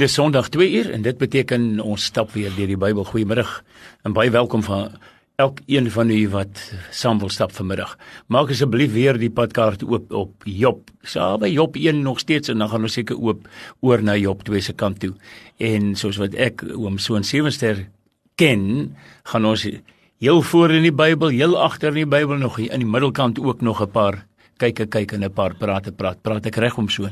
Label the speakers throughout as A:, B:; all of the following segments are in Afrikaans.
A: Dis Sondag 2 uur en dit beteken ons stap weer deur die Bybel. Goeiemôre en baie welkom van elkeen van u wat saam wil stap vanmiddag. Maak asseblief weer die padkaart oop op Job. So by Job 1 nog steeds en dan gaan ons seker oop oor na Job 2 se kant toe. En soos wat ek oom so 'n sewenster ken, gaan ons heel voor in die Bybel, heel agter in die Bybel nog hier in die middelkant ook nog 'n paar kyk kyk en 'n paar prate praat. Praat ek reg om so?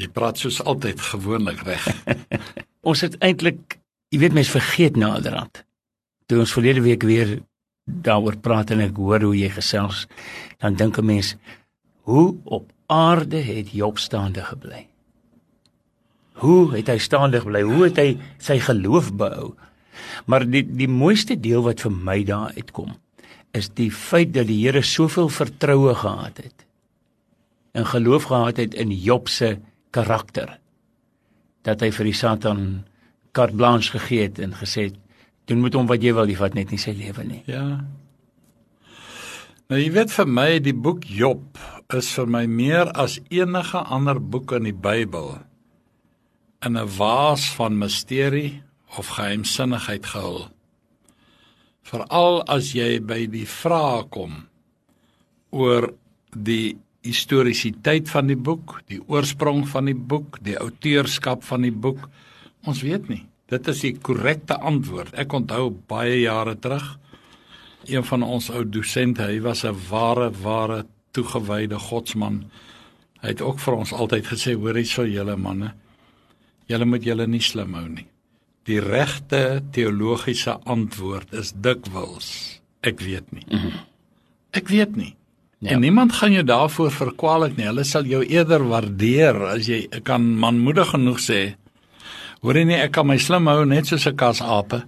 B: Jy praat soos altyd gewoonlik reg.
A: ons het eintlik, jy weet mens vergeet naderhand. Toe ons verlede week weer daaroor praat en ek hoor hoe jy gesels, dan dink 'n mens, hoe op aarde het Job staande gebly? Hoe het hy staande gebly? Hoe het hy sy geloof behou? Maar die die mooiste deel wat vir my daar uitkom, is die feit dat die Here soveel vertroue gehad het en geloof gehad het in Job se karakter dat hy vir die Satan carte blanche gegee het en gesê het doen met hom wat jy wil, jy vat net nie sy lewe nie.
B: Ja. Nou jy weet vir my die boek Job is vir my meer as enige ander boek in die Bybel in 'n waas van misterie of geheimsinnigheid gehul. Veral as jy by die vrae kom oor die historiesiteit van die boek, die oorsprong van die boek, die outeurskap van die boek. Ons weet nie. Dit is die korrekte antwoord. Ek onthou baie jare terug een van ons ou dosente, hy was 'n ware ware toegewyde godsman. Hy het ook vir ons altyd gesê, hoor hierso julle manne, julle moet julle nie slim hou nie. Die regte teologiese antwoord is dikwels ek weet nie. Mhm. Ek weet nie. Ja. En niemand gaan jou daarvoor verkwalik nie. Hulle sal jou eerder waardeer as jy kan manmoedig genoeg sê. Hoor jy nie ek kan my slim hou net soos 'n kasape,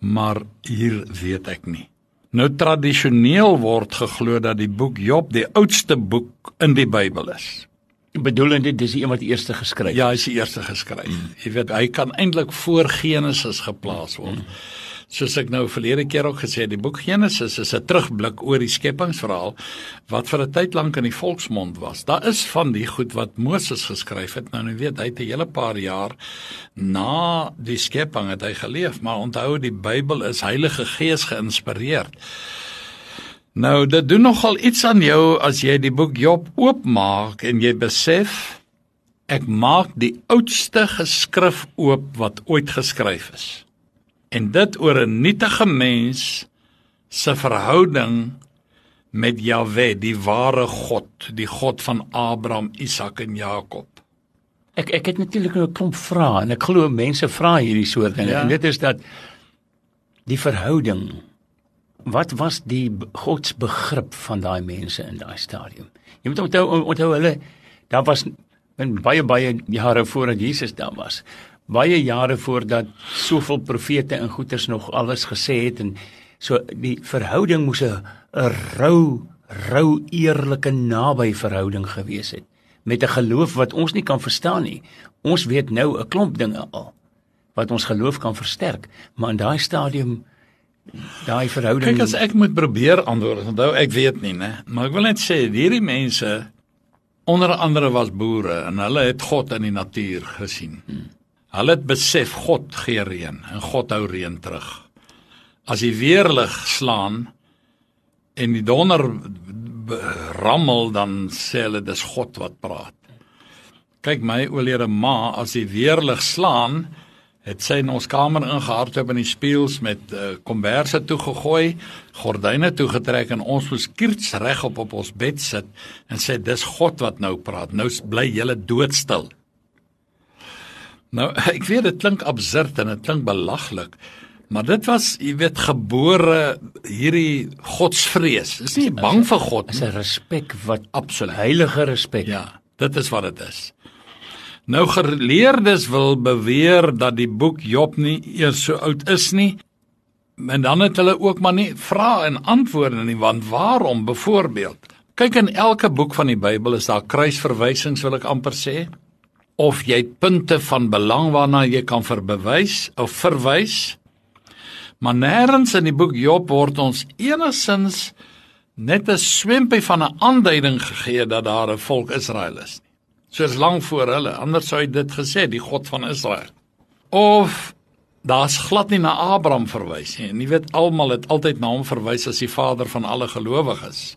B: maar hier weet ek nie. Nou tradisioneel word geglo dat die boek Job die oudste boek in die Bybel is.
A: Bedoelende dis die een wat die eerste geskryf.
B: Ja, hy is die eerste geskryf. Mm. Jy weet, hy kan eintlik voor Genesis geplaas word. Mm soos ek nou verlede keer ook gesê het, die boek Genesis is 'n terugblik oor die skepingsverhaal wat vir 'n tyd lank in die volksmond was. Daar is van die goed wat Moses geskryf het. Nou, nou weet hy het 'n hele paar jaar na die skepping het hy geleef, maar onthou die Bybel is Heilige Gees geïnspireer. Nou, dit doen nogal iets aan jou as jy die boek Job oopmaak en jy besef ek maak die oudste geskrif oop wat ooit geskryf is en dit oor 'n nietige mens se verhouding met Jahwe, die ware God, die God van Abraham, Isak en Jakob.
A: Ek ek het natuurlik 'n klomp vrae en ek glo mense vra hierdie soort dinge ja. en dit is dat die verhouding wat was die godsbegrip van daai mense in daai stadium? Jy moet onthou onthou hulle daar was in baie baie jare voordat Jesus daar was baie jare voordat soveel profete en goeters nog alles gesê het en so die verhouding moes 'n rou rou eerlike naby verhouding gewees het met 'n geloof wat ons nie kan verstaan nie. Ons weet nou 'n klomp dinge al wat ons geloof kan versterk, maar in daai stadium daai verhouding
B: Kyk as ek moet probeer antwoord, onthou ek weet nie, né? Maar ek wil net sê hierdie mense onder andere was boere en hulle het God in die natuur gesien. Hmm. Hulle het besef God gee reën en God hou reën terug. As die weerlig slaan en die donder rammel dan sê hulle dis God wat praat. Kyk my oulede ma as die weerlig slaan het sy in ons kamer ingehardloop in die spieëls met uh, komberse toegegooi, gordyne toegetrek en ons moes kierts reg op op ons bed sit en sê dis God wat nou praat. Nou bly julle doodstil. Nou ek weet dit klink absurd en dit klink belaglik. Maar dit was, jy weet, gebore hierdie godsvrees. Dis nie bang vir God
A: nie. Dis 'n respek wat
B: absoluut
A: heilige respek.
B: Ja, dit is wat dit is. Nou geleerdes wil beweer dat die boek Job nie eers so oud is nie. En dan het hulle ook maar nie vrae en antwoorde nie, want waarom byvoorbeeld? Kyk in elke boek van die Bybel is daar kruisverwysings wil ek amper sê of jy punte van belang waarna jy kan verbewys of verwys. Maar nêrens in die boek Job word ons enigsins net 'n swempie van 'n aanduiding gegee dat daar 'n volk Israel is nie. Soos lank voor hulle, anders sou hy dit gesê, die God van Israel. Of daar's glad nie na Abraham verwys nie. En jy weet almal het altyd na hom verwys as die vader van alle gelowiges.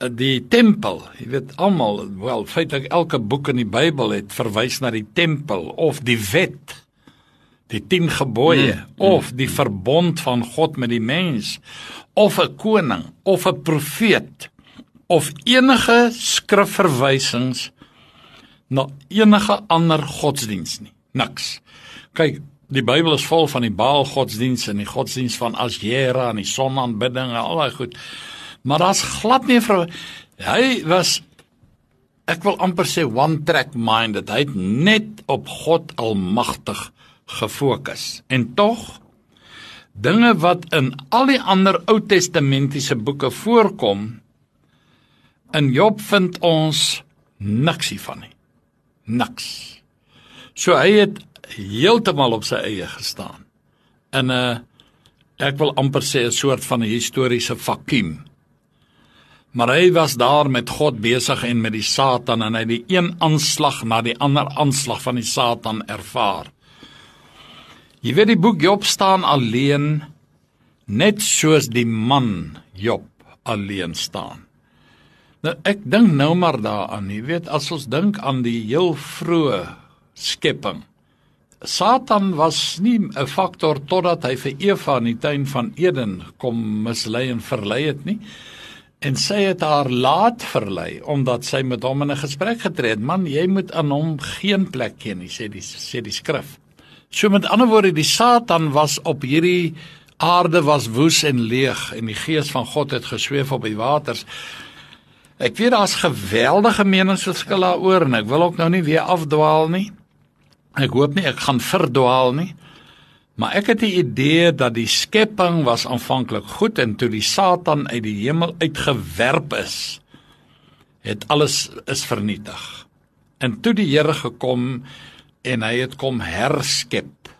B: Die tempel, jy weet almal, wel feitelik elke boek in die Bybel het verwys na die tempel of die wet die 10 gebooie mm, mm, of die verbond van God met die mens of 'n koning of 'n profeet of enige skrifverwysings na enige ander godsdiens nie. Niks. Kyk, die Bybel is vol van die Baal godsdiens en die godsdiens van Asjera en die sonaanbidding en al daai goed. Maar daar's glad nie vir hy was ek wil amper sê one track minded. Hy het net op God almagtig gefokus. En tog dinge wat in al die ander Ou Testamentiese boeke voorkom in Job vind ons niks hiervan nie. Niks. So hy het heeltemal op sy eie gestaan. In 'n ek wil amper sê 'n soort van 'n historiese vakuum. Maar hy was daar met God besig en met die Satan en hy het die een aanslag na die ander aanslag van die Satan ervaar. Jy weet die boek Job staan alleen net soos die man Job alleen staan. Nou ek dink nou maar daaraan, jy weet as ons dink aan die heel vroeë skepping. Satan was nie 'n faktor totdat hy vir Eva in die tuin van Eden kom mislei en verlei het nie. En sy het haar laat verlei omdat sy met hom in 'n gesprek getree het. Man, jy moet aan hom geen plek gee nie, sê die sê die skrif. So met ander woorde, die Satan was op hierdie aarde was woes en leeg en die gees van God het gesweef op die waters. Ek weet daar's geweldige meningsverskille daaroor en ek wil ook nou nie weer afdwaal nie. Ek hoop nie ek gaan verdwaal nie. Maar ek het die idee dat die skepping was aanvanklik goed en toe die Satan uit die hemel uitgewerp is, het alles is vernietig. En toe die Here gekom en hy het kom herskep.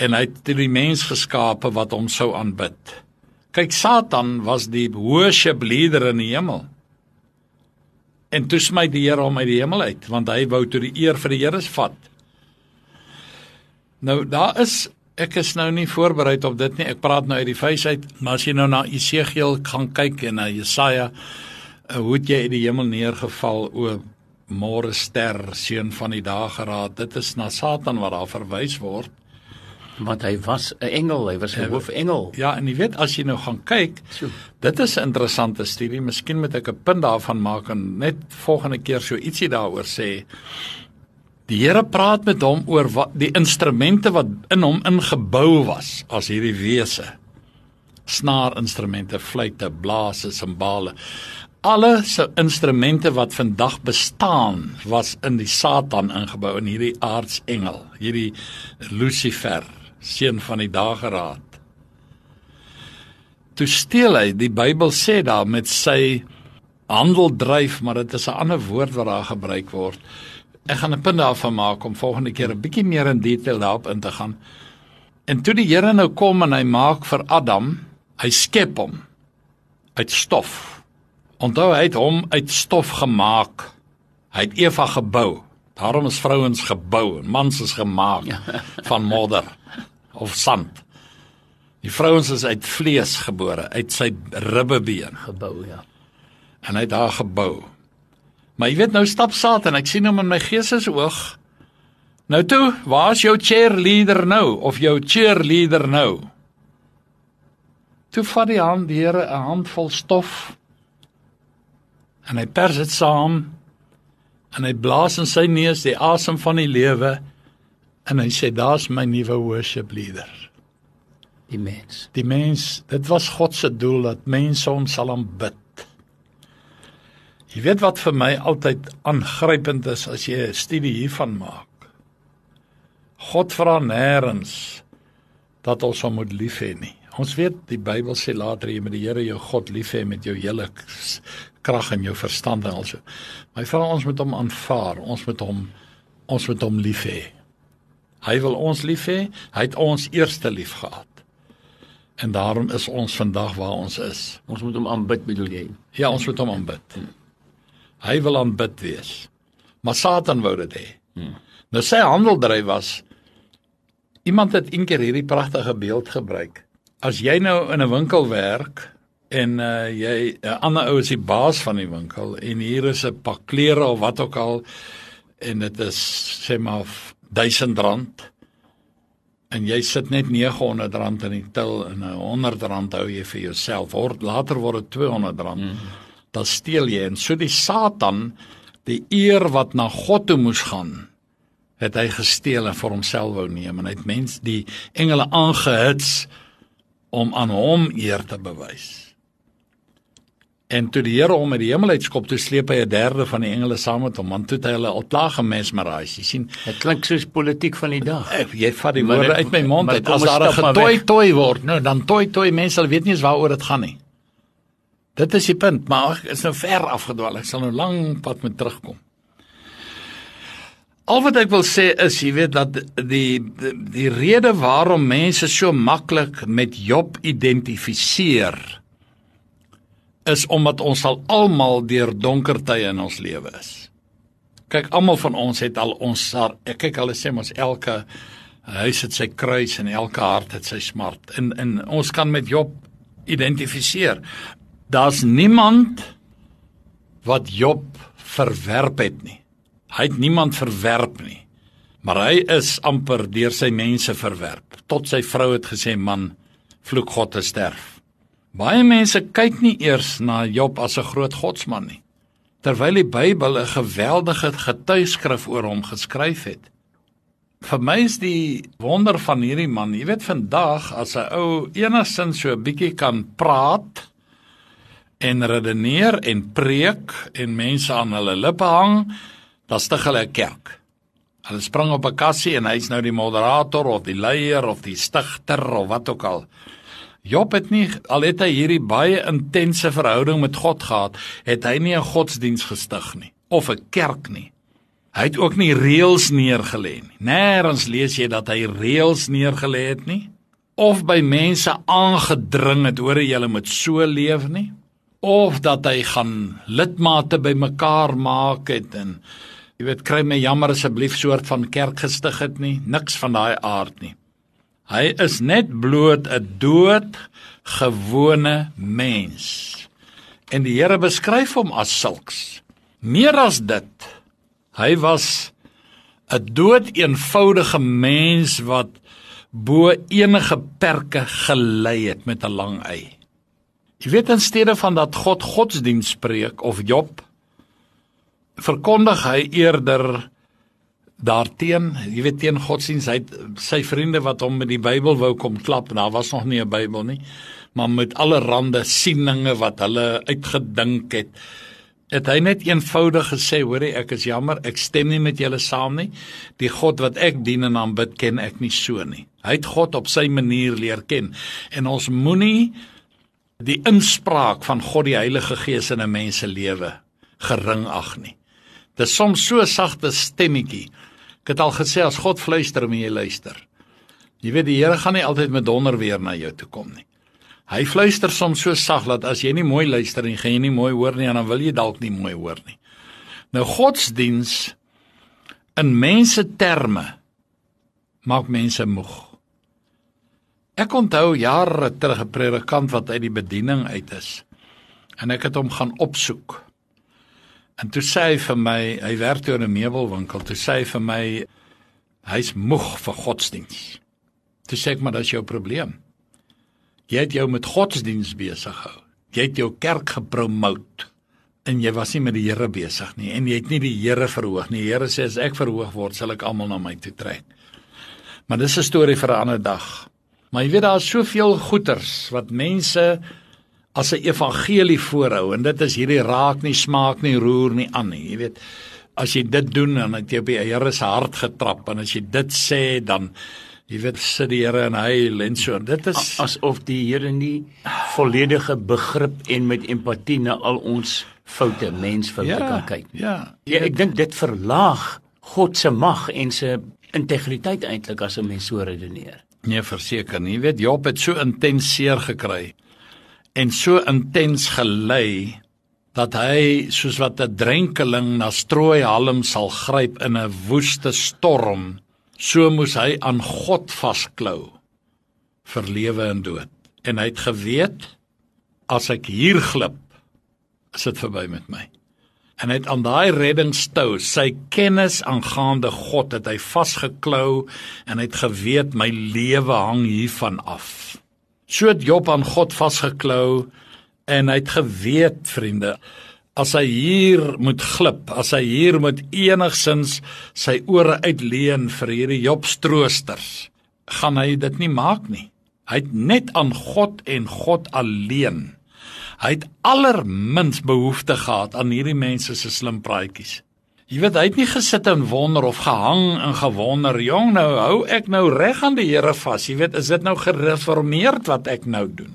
B: En hy het die mens geskape wat hom sou aanbid. Kyk, Satan was die worship leader in die hemel. En toe smy die Here hom uit die hemel uit, want hy wou toe die eer vir die Here vat. Nou daar is ek is nou nie voorberei op dit nie. Ek praat nou uit die vuis uit, maar as jy nou na Esegiel gaan kyk en na Jesaja, eh, hoe het jy uit die hemel neergeval o môre ster seun van die dag geraad dit is na satan wat daar verwys word.
A: Want hy was 'n engel hy was 'n hoofengel.
B: Ja en jy weet as jy nou gaan kyk so. dit is 'n interessante studie. Miskien moet ek 'n punt daarvan maak en net volgende keer so ietsie daaroor sê die Here praat met hom oor wat die instrumente wat in hom ingebou was as hierdie wese snaarinstrumente fluitte blaase simbale alle se instrumente wat vandag bestaan was in die Satan ingebou in hierdie aardsengel, hierdie Lucifer, seun van die dageraad. Toe steel hy, die Bybel sê daar met sy handel dryf, maar dit is 'n ander woord wat daar gebruik word. Ek gaan 'n punt daarvan maak om volgende keer 'n bietjie meer in detail daarop in te gaan. En toe die Here nou kom en hy maak vir Adam, hy skep hom uit stof Onthou hy het hom uit stof gemaak. Hy het Eva gebou. Daarom is vrouens gebou en mans is gemaak ja. van modder of sand. Die vrouens is uit vlees gebore, uit sy ribbebeen
A: gebou, ja.
B: En hy het daar gebou. Maar jy weet nou stap Satan, ek sien hom in my gees se oog. Nou toe, waar's jou cheerleader nou of jou cheerleader nou? Toe vat die hand die Here 'n handvol stof en hy pers dit saam en hy blaas in sy neus die asem van die lewe en hy sê daar's my nuwe worship leader
A: die mens
B: die mens dit was God se doel dat mense hom sal aanbid jy weet wat vir my altyd aangrypend is as jy 'n studie hiervan maak God vra nêrens dat ons hom moet lief hê nie Ons weet die Bybel sê later jy moet die Here jou God lief hê met jou hele krag en jou verstand en also. Maar hy vra ons moet hom aanvaar. Ons moet hom ons moet hom lief hê. Hy wil ons lief hê. Hy het ons eerste lief gehad. En daarom is ons vandag waar ons is.
A: Ons moet hom aanbid bedoel jy?
B: Ja, ons moet hom aanbid. Hy wil aanbid wees. Maar Satan wou dit hê. Hmm. Nou sy handeldryf was iemand het eendag hierdie pragtige beeld gebruik. As jy nou in 'n winkel werk en uh, jy 'n uh, ander ou is die baas van die winkel en hier is 'n pak klere of wat ook al en dit is sê maar R1000 en jy sit net R900 in die til en 'n R100 hou jy vir jouself. Later word dit R200. Mm. Dan steel jy en so die Satan die eer wat na God toe moes gaan het hy gesteel en vir homself wou neem en hy het mens die engele aangehits om aan hom eer te bewys. En toe die Here hom uit die hemel uitskop, toe sleep hy 'n derde van die engele saam met hom, want toe het hy hulle al klaar gemesmeriseer. Jy sien,
A: dit klink soos politiek van die dag.
B: Ek, jy vat die woorde uit my mond uit. As daar 'n getoi toi word, nou dan toi toi mense sal weet nie eens waaroor dit gaan nie. Dit is die punt, maar ek is nou ver afgedwaal. Ek sal nou lank pad moet terugkom. Al wat ek wil sê is, jy weet dat die die, die rede waarom mense so maklik met Job identifiseer is omdat ons al almal deur donker tye in ons lewe is. Kyk, almal van ons het al ons ek kyk hulle sê ons elke huis het sy kruis en elke hart het sy smart. En en ons kan met Job identifiseer. Daar's niemand wat Job verwerp het nie. Hy het niemand verwerp nie. Maar hy is amper deur sy mense verwerp. Tot sy vrou het gesê man, vloek God te sterf. Baie mense kyk nie eers na Job as 'n groot godsman nie, terwyl die Bybel 'n geweldige getuigskrif oor hom geskryf het. Vir my is die wonder van hierdie man, jy weet vandag as 'n ou enigstens so 'n bietjie kan praat en redeneer en preek en mense aan hulle lippe hang, dan stig hulle 'n kerk. Hulle spring op 'n kassie en hy's nou die moderator of die leier of die stigter of wat ook al. Job het nie al het hy hierdie baie intense verhouding met God gehad, het hy nie 'n godsdiens gestig nie of 'n kerk nie. Hy het ook nie reëls neergelê nie. Nêrens lees jy dat hy reëls neergelê het nie of by mense aangedring het hoor jy moet so leef nie of dat hy gaan lidmate bymekaar maak het en jy weet kry my jammer asseblief soort van kerk gestig het nie niks van daai aard nie Hy is net bloot 'n dood gewone mens. En die Here beskryf hom as sulks. Meer as dit, hy was 'n dood eenvoudige mens wat bo enige perke gelei het met 'n lang ei. Jy weet in steede van dat God godsdiens spreek of Job verkondig hy eerder daarteen, jy weet teen godsdienst, hy sy vriende wat hom met die Bybel wou kom klap, daar was nog nie 'n Bybel nie, maar met allerlei sieninge wat hulle uitgedink het, het hy net eenvoudig gesê, hoorie, ek is jammer, ek stem nie met julle saam nie. Die God wat ek dien en aanbid, ken ek nie so nie. Hy het God op sy manier leer ken en ons moenie die inspraak van God die Heilige Gees in 'n mens se lewe gering ag nie. Dit is soms so sagte stemmetjie Ek het al gesê as God fluister, moet jy luister. Jy weet die Here gaan nie altyd met donder weer na jou toe kom nie. Hy fluister soms so sag dat as jy nie mooi luister en jy nie mooi hoor nie, dan wil jy dalk nie mooi hoor nie. Nou godsdiens in mense terme maak mense moeg. Ek onthou jare terug 'n predikant wat uit die bediening uit is en ek het hom gaan opsoek. En toe sê hy vir my, hy werk toe in 'n meubelwinkel, toe sê hy vir my hy's moeg vir godsdiens. Toe sê ek maar dis jou probleem. Jy het jou met godsdiens besig gehou. Jy het jou kerk gepromoot en jy was nie met die Here besig nie en jy het nie die Here verhoog nie. Die Here sê as ek verhoog word, sal ek almal na my toe trek. Maar dis 'n storie vir 'n ander dag. Maar jy weet daar is soveel goeters wat mense as 'n evangelie voorhou en dit is hierdie raak nie smaak nie roer nie aan nie. Jy weet as jy dit doen dan het jy op die Here se hart getrap en as jy dit sê dan jy weet sit die Here en hy en so. Dit is
A: asof die Here nie volledige begrip en met empatie na al ons foute mensfoute
B: ja,
A: kan kyk
B: ja,
A: ja ek dink dit verlaag God se mag en se integriteit eintlik as 'n mens so redeneer
B: nee verseker nie jy weet Job het so intens seer gekry en so intens gelei dat hy soos wat 'n drenkeling na strooihalm sal gryp in 'n woeste storm, so moes hy aan God vasklou vir lewe en dood. En hy het geweet as ek hier glip, is dit verby met my. En hy het aan daai reddingstou, sy kennis aangaande God, het hy vasgeklou en hy het geweet my lewe hang hiervan af. So het Job aan God vasgeklou en hy het geweet, vriende, as hy hier moet glip, as hy hier moet enigsins sy ore uitleen vir hierdie Job stroosters, gaan hy dit nie maak nie. Hy het net aan God en God alleen. Hy het allermins behoefte gehad aan hierdie mense se slim praatjies. Jy weet, hy het nie gesit en wonder of gehang en gewonder, jong, nou hou ek nou reg aan die Here vas. Jy weet, is dit nou gereformeerd wat ek nou doen?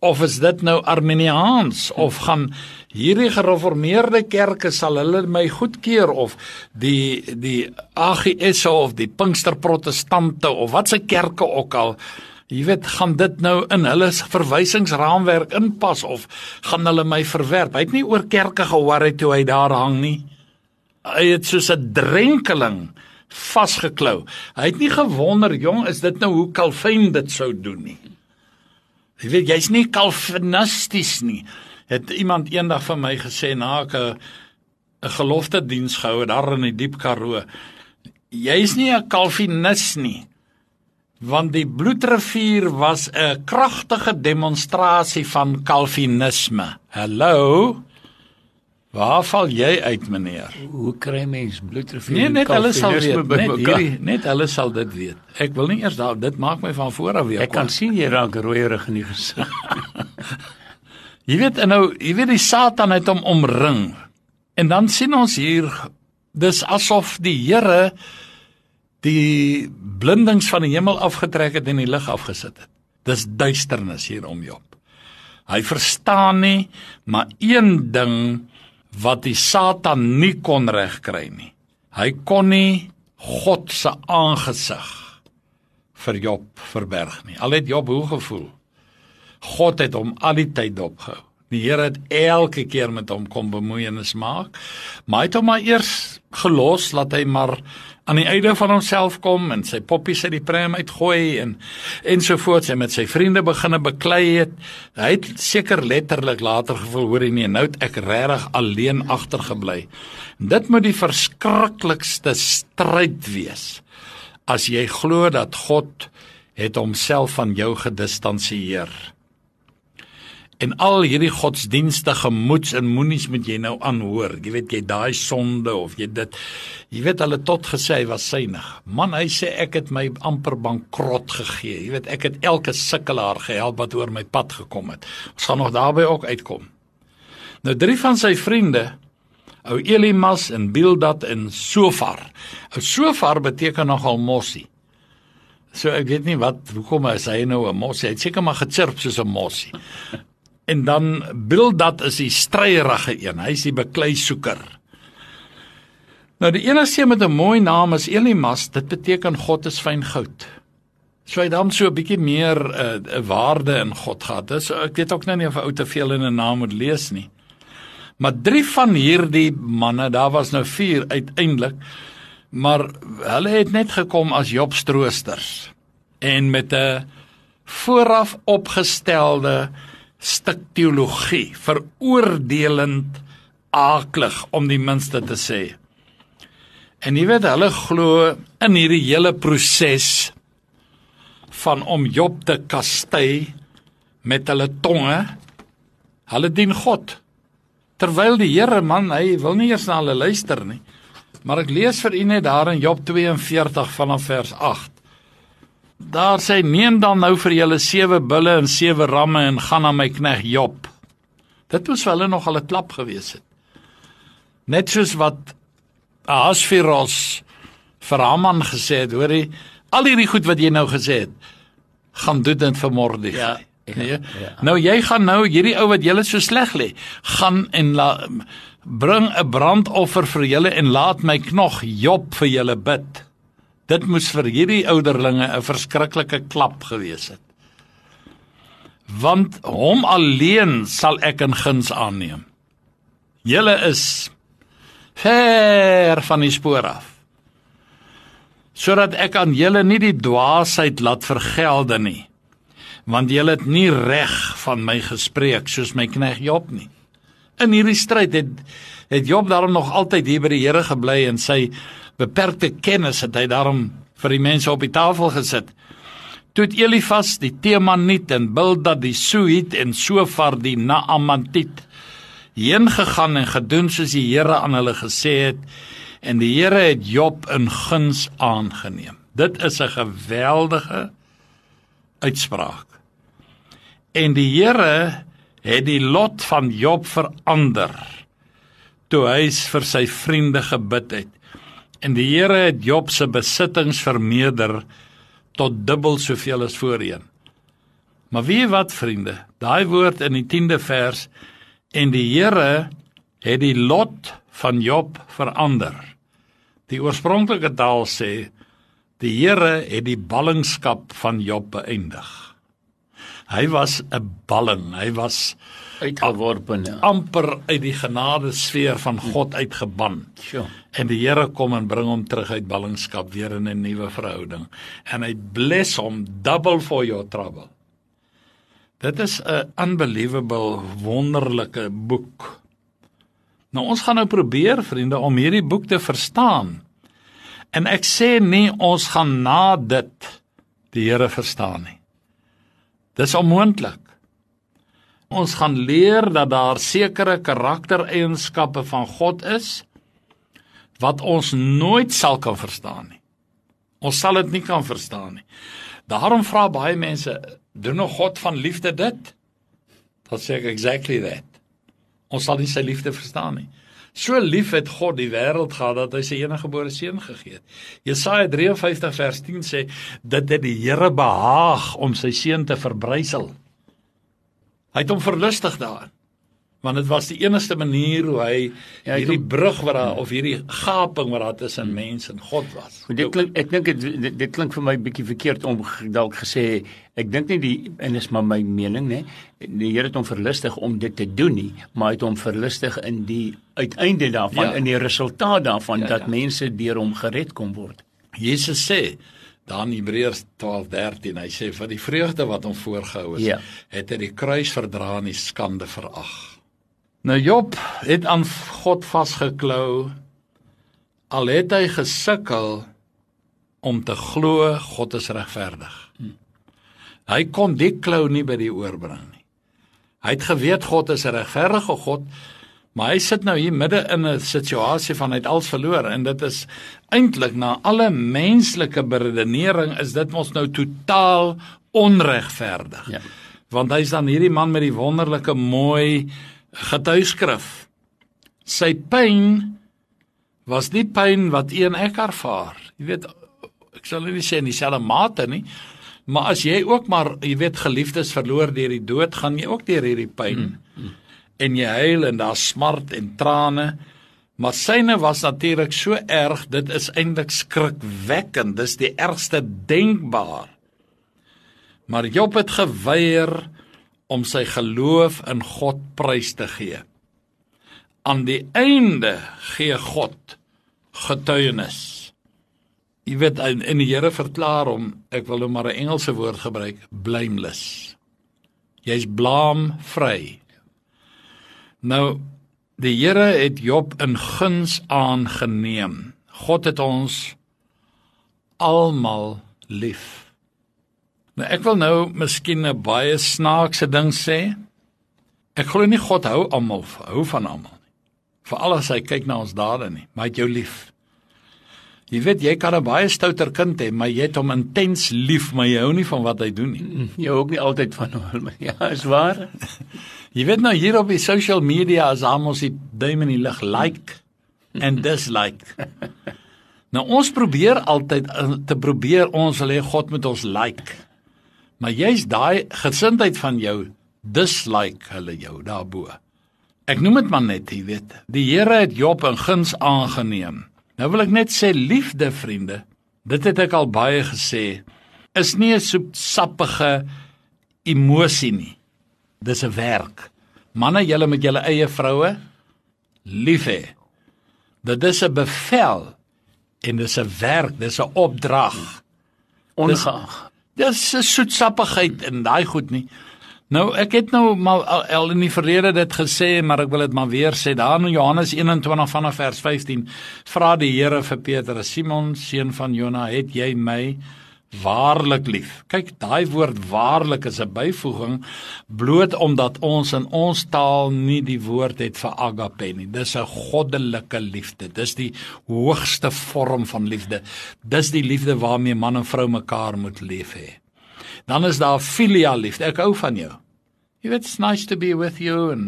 B: of is dit nou Arminiaans of gaan hierdie gereformeerde kerke sal hulle my goedkeur of die die AGS of die Pinkster Protestante of watse kerke ook al jy weet gaan dit nou in hulle verwysingsraamwerk inpas of gaan hulle my verwerp hy het nie oor kerke gehoor het toe hy daar hang nie hy het soos 'n drenkeling vasgeklou hy het nie gewonder jong is dit nou hoe Calvin dit sou doen nie Jy weet jy's nie kalvinisties nie. Het iemand eendag vir my gesê na ek 'n 'n gelofte diens gehou daar in die diep Karoo. Jy's nie 'n kalvinis nie. Want die bloedrivier was 'n kragtige demonstrasie van kalvinisme. Hallo. Waar val jy uit, meneer?
A: Hoe kry mens bloedrivier?
B: Nee, net hulle sal weet. Net hierdie, net hulle sal dit weet. Ek wil nie eers daar dit maak my van voor af weer.
A: Ek kan sien jy raak rooierig in die gesig.
B: jy weet nou, jy weet die Satan het hom omring. En dan sien ons hier dis asof die Here die blindings van die hemel afgetrek het en die lig afgesit het. Dis duisternis hier om Job. Hy verstaan nie, maar een ding wat die Satan nie kon regkry nie. Hy kon nie God se aangesig vir Job verberg nie. Al het Job hoe gevoel. God het hom al die tyd dopgehou. Die Here het elke keer met hom kom bemoeienis maak, maar hy het hom maar eers gelos laat hy maar aan die einde van homself kom en sy poppies uit die pram uitgooi en ensovoorts en met sy vriende beginne beklei het. Hy het seker letterlik later gevoel hoor hy nie nou het ek regtig alleen agtergebly. Dit moet die verskriklikste stryd wees as jy glo dat God het homself van jou gedistansieer. En al hierdie godsdienstige moeds en moenies moet jy nou aanhoor. Jy weet jy daai sonde of jy dit jy weet hulle tot gesê hy was synig. Man, hy sê ek het my amper bankrot gegee. Jy weet ek het elke sukkelaar gehelp wat oor my pad gekom het. Ons gaan nog daarby ook uitkom. Nou drie van sy vriende, ou Elimas en Bildad en Sofar. Ou Sofar beteken nogal mossie. So ek weet nie wat hoekom hy sê nou 'n mossie. Hy het seker maar gechirp soos 'n mossie. En dan Bildad is die stryeerige een. Hy's die beklei soeker. Nou die enigste met 'n mooi naam is Elimas. Dit beteken God is fyn goud. So hy dan so 'n bietjie meer 'n uh, eh, 'n waarde in God gehad. Dis ek weet ook nou nie of ou te veel in 'n naam moet lees nie. Maar drie van hierdie manne, daar was nou vier uiteindelik, maar hulle het net gekom as Job stroosters en met 'n vooraf opgestelde stuk teologie veroordelend aaklig om die minste te sê. En jy weet hulle glo in hierdie hele proses van om Job te kastei met hulle tonge. Hulle dien God. Terwyl die Here man, hy wil nie eers na hulle luister nie. Maar ek lees vir u net daar in Job 42 vanaf vers 8. Daar sê neem dan nou vir julle sewe bulle en sewe ramme en gaan na my knegg Job. Dit moes vir hulle nog al 'n klap gewees het. Net soos wat Ahasveros vir Haman gesê het, hoorie, al hierdie goed wat jy nou gesê het, gaan doen dit vir Mordegai. Ja. Ja, nee? ja. Nou jy gaan nou hierdie ou wat julle so sleg lê, gaan en la, bring 'n brandoffer vir julle en laat my knog Job vir julle bid. Dit moes vir hierdie ouderlinge 'n verskriklike klap gewees het. Want hom alleen sal ek in guns aanneem. Julle is ver van die spoor af. Sodat ek aan julle nie die dwaasheid laat vergelde nie. Want julle het nie reg van my gespreek soos my knegg Job nie. In hierdie stryd het het Job daarom nog altyd hier by die Here gebly en sy beperkte kennis het hy daarom vir die mense op die tafel gesit. Toe het Elifas die Temanit en Bildad die Suit en Sofar die Naamantit heen gegaan en gedoen soos die Here aan hulle gesê het en die Here het Job in guns aangeneem. Dit is 'n geweldige uitspraak. En die Here het die lot van Job verander toe hy vir sy vriende gebid het. En die Here het Job se besittings vermeerder tot dubbel soveel as voorheen. Maar wie wat vriende, daai woord in die 10de vers En die Here het die lot van Job verander. Die oorspronklike taal sê die Here het die ballingskap van Job beëindig. Hy was 'n balling, hy was
A: uitgeworpen,
B: amper uit die genadesfeer van God uitgeban.
A: Sjoe.
B: En die Here kom en bring hom terug uit ballingskap weer in 'n nuwe verhouding. En hy bless hom double for your trouble. Dit is 'n unbelievable wonderlike boek. Nou ons gaan nou probeer vriende om hierdie boek te verstaan. En ek sê nie ons gaan na dit die Here verstaan nie. Dis onmoontlik. Ons gaan leer dat daar sekere karaktereienskappe van God is wat ons nooit sal kan verstaan nie. Ons sal dit nie kan verstaan nie. Daarom vra baie mense, doen nog God van liefde dit? Dan sê ek exactly that. Ons sal nie sy liefde verstaan nie. So lief het God die wêreld gehad dat hy sy eniggebore seun gegee het. Jesaja 53 vers 10 sê dit het die Here behaag om sy seun te verbrysel. Hy het hom verlustig daarin want dit was die enigste manier hoe hy ja, hierdie kom, brug wat daar of hierdie gaping wat daar tussen mens en God was.
A: Dit klink ek dink dit dit klink vir my bietjie verkeerd om dalk gesê ek dink nie die en is maar my mening nê die Here het hom verlustig om dit te doen nie maar hy het hom verlustig in die uiteinde daarvan ja. in die resultaat daarvan ja, dat ja. mense deur hom gered kom word.
B: Jesus sê dan Hebreërs 12:13 hy sê vir die vreugde wat hom voorgehou het ja. het hy die kruis verdra en die skande verag. Nou Job het aan God vasgeklou al het hy gesukkel om te glo God is regverdig. Hy kon die klou nie by die oor bring nie. Hy het geweet God is 'n regverdige God, maar hy sit nou hier midde in 'n situasie van hy het alles verloor en dit is eintlik na alle menslike beredenering is dit mos nou totaal onregverdig. Ja. Want hy's dan hierdie man met die wonderlike mooi getuieskrif. Sy pyn was die pyn wat een ek ervaar. Jy weet ek sal nie sê in dieselfde mate nie, maar as jy ook maar jy weet geliefdes verloor deur die dood, gaan jy ook deur hierdie pyn. Mm, mm. En jy huil en daar smart en trane. Maar syne was natuurlik so erg, dit is eintlik skrikwekkend. Dis die ergste denkbaar. Maar Job het geweier om sy geloof in God prys te gee. Aan die einde gee God getuienis. Jy weet in die Here verklaar hom, ek wil nou maar 'n Engelse woord gebruik, blameless. Jy's blaamvry. Nou die Here het Job in guns aangeneem. God het ons almal lief. Nou ek wil nou miskien 'n baie snaakse ding sê. Ek glo nie God hou almal hou van almal nie. Veral as hy kyk na ons dade nie, maar hy het jou lief. Jy weet jy kan 'n baie stouter kind hê, maar jy het hom intens lief, maar jy hou nie van wat hy doen nie.
A: Mm, jy hou ook nie altyd van hom nie. Ja, is waar.
B: jy weet nou hier op die social media as almal se duim in die lug like en dislike. nou ons probeer altyd eh, te probeer ons wil hê God moet ons like. Maar jy's daai gesindheid van jou dislike hulle jou daarbo. Ek noem dit maar net, jy weet. Die Here het Job in guns aangeneem. Nou wil ek net sê liefde vriende, dit het ek al baie gesê, is nie 'n soepsappige emosie nie. Dis 'n werk. Manne, julle met julle eie vroue lief hê. Dit is 'n bevel en dis 'n werk, dis 'n opdrag.
A: Ongeag.
B: Dis 'n soetsappigheid in daai goed nie. Nou ek het nou maar al in die verlede dit gesê, maar ek wil dit maar weer sê. Daar in Johannes 21 vanaf vers 15 vra die Here vir Petrus: "Simon, seun van Jona, het jy my waarlik lief?" Kyk, daai woord waarlik is 'n byvoeging bloot omdat ons in ons taal nie die woord het vir agape nie. Dis 'n goddelike liefde. Dis die hoogste vorm van liefde. Dis die liefde waarmee man en vrou mekaar moet lief hê dan is daar filia liefde. Ek hou van jou. Jy weet it's nice to be with you en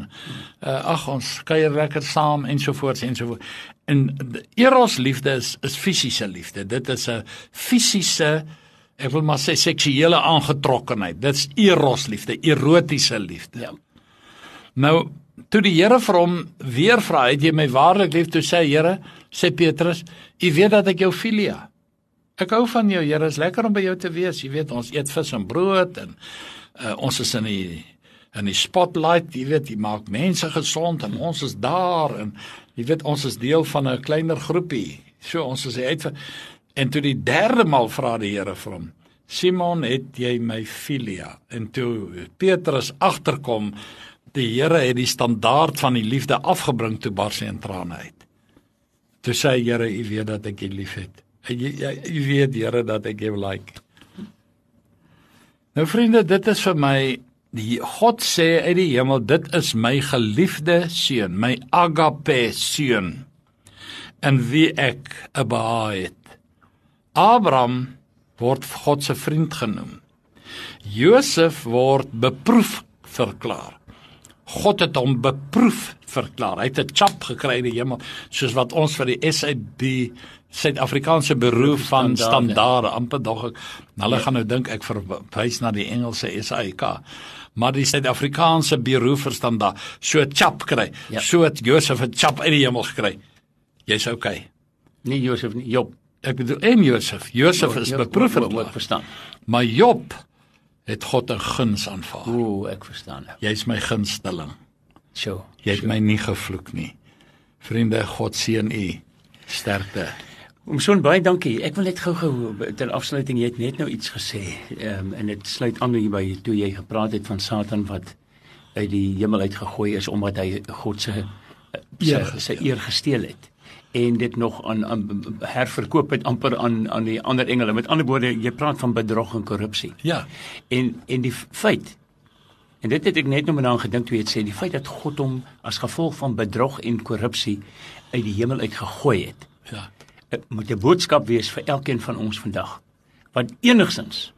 B: uh, ag ons kuier lekker saam en so voort en so voort. En eros liefde is is fisiese liefde. Dit is 'n fisiese ek wil maar sê seksuele aangetrokkenheid. Dit's eros liefde, erotiese liefde. Ja. Nou toe die Here vir hom weer vra, het jy my waarlik lief? Toe sê Here, sê Petrus, u weet dat ek jou filia. Ek hou van jou, Here. Is lekker om by jou te wees. Jy weet, ons eet vis en brood en uh, ons is in die in die spotlight, jy weet, jy maak mense gesond en ons is daar en jy weet ons is deel van 'n kleiner groepie. So ons is uit en toe die derde maal vra die Here vir hom. Simon, het jy my filia? En toe Petrus agterkom, die Here het die standaard van die liefde afgebring toe bars hy in trane uit. Toe sê hy, Here, U weet dat ek U liefhet. Jy, jy, jy weet Here dat ek jou like. Nou vriende, dit is vir my die God sê uit die hemel, dit is my geliefde seun, my agape seun. En wie ek abaai het. Abraham word God se vriend genoem. Josef word beproef verklaar. God het hom beproef verklaar. Hy het 'n chap gekry in die hemel, soos wat ons vir die SAB Suid-Afrikaanse beroep van standaarde amper dog ek. Hulle ja. gaan nou dink ek verwys na die Engelse SAIK. Maar die Suid-Afrikaanse beroep vir standaard, so chap kry. Ja. So het Josef 'n chap uit die hemel gekry. Jy's okay.
A: Nie Josef nie, Job.
B: Ek bedoel en Josef. Josef is beproef
A: het verstaan.
B: Maar Job het God 'n guns aanvaar.
A: Ooh, ek verstaan.
B: Jy's my gunsteling.
A: So,
B: jy het so. my nie gevloek nie. Vriende, God seën u. Sterkte.
A: Om so baie dankie. Ek wil net gou-gou ter afsluiting jy het net nou iets gesê. Ehm um, en dit sluit aan hier by toe jy gepraat het van Satan wat uit die hemel uit gegooi is omdat hy God se sy, sy eer gesteel het en dit nog aan, aan herverkoop het amper aan aan die ander engele. Met ander woorde, jy praat van bedrog en korrupsie.
B: Ja.
A: En en die feit en dit het ek net nou aan gedink toe jy het sê die feit dat God hom as gevolg van bedrog en korrupsie uit die hemel uit gegooi het.
B: Ja
A: moet 'n boodskap wees vir elkeen van ons vandag wat enigsins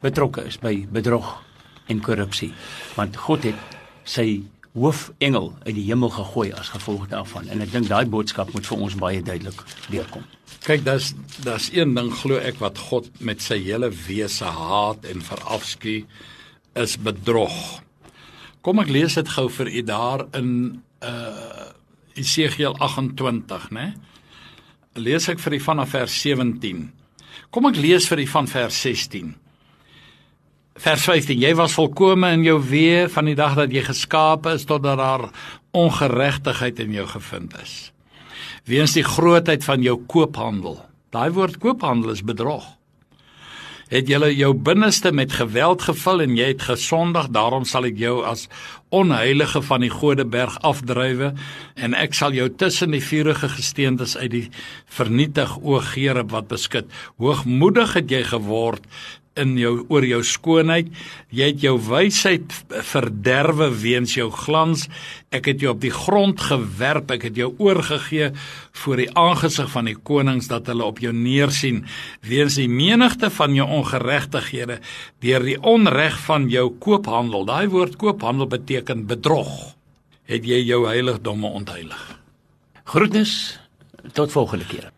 A: betrokke is by bedrog en korrupsie want God het sy hoofengel uit die hemel gegooi as gevolg daarvan. En ek dink daai boodskap moet vir ons baie duidelik deurkom.
B: Kyk dis dis een ding glo ek wat God met sy hele wese haat en verafskuw is bedrog. Kom ek lees dit gou vir u daar in uh Esegiel 28 né lees ek vir u vanaf vers 17. Kom ek lees vir u van vers 16. Vers 15: Jy was volkome in jou weë van die dag dat jy geskape is totdat daar ongeregtigheid in jou gevind is. Weens die grootheid van jou koophandel. Daai woord koophandel is bedrog het jy jou binneste met geweld gevul en jy het gesondig daarom sal ek jou as onheilige van die godeberg afdrywe en ek sal jou tussen die vurige gesteentes uit die vernietig o Here wat beskik hoogmoedig het jy geword in jou oor jou skoonheid. Jy het jou wysheid verderwe weens jou glans. Ek het jou op die grond gewerp. Ek het jou oorgegee voor die aangesig van die konings dat hulle op jou neersien weens die menigte van jou ongeregtighede deur die onreg van jou koophandel. Daai woord koophandel beteken bedrog. Het jy jou heiligdomme ontheilig.
A: Groetnis tot volgende keer.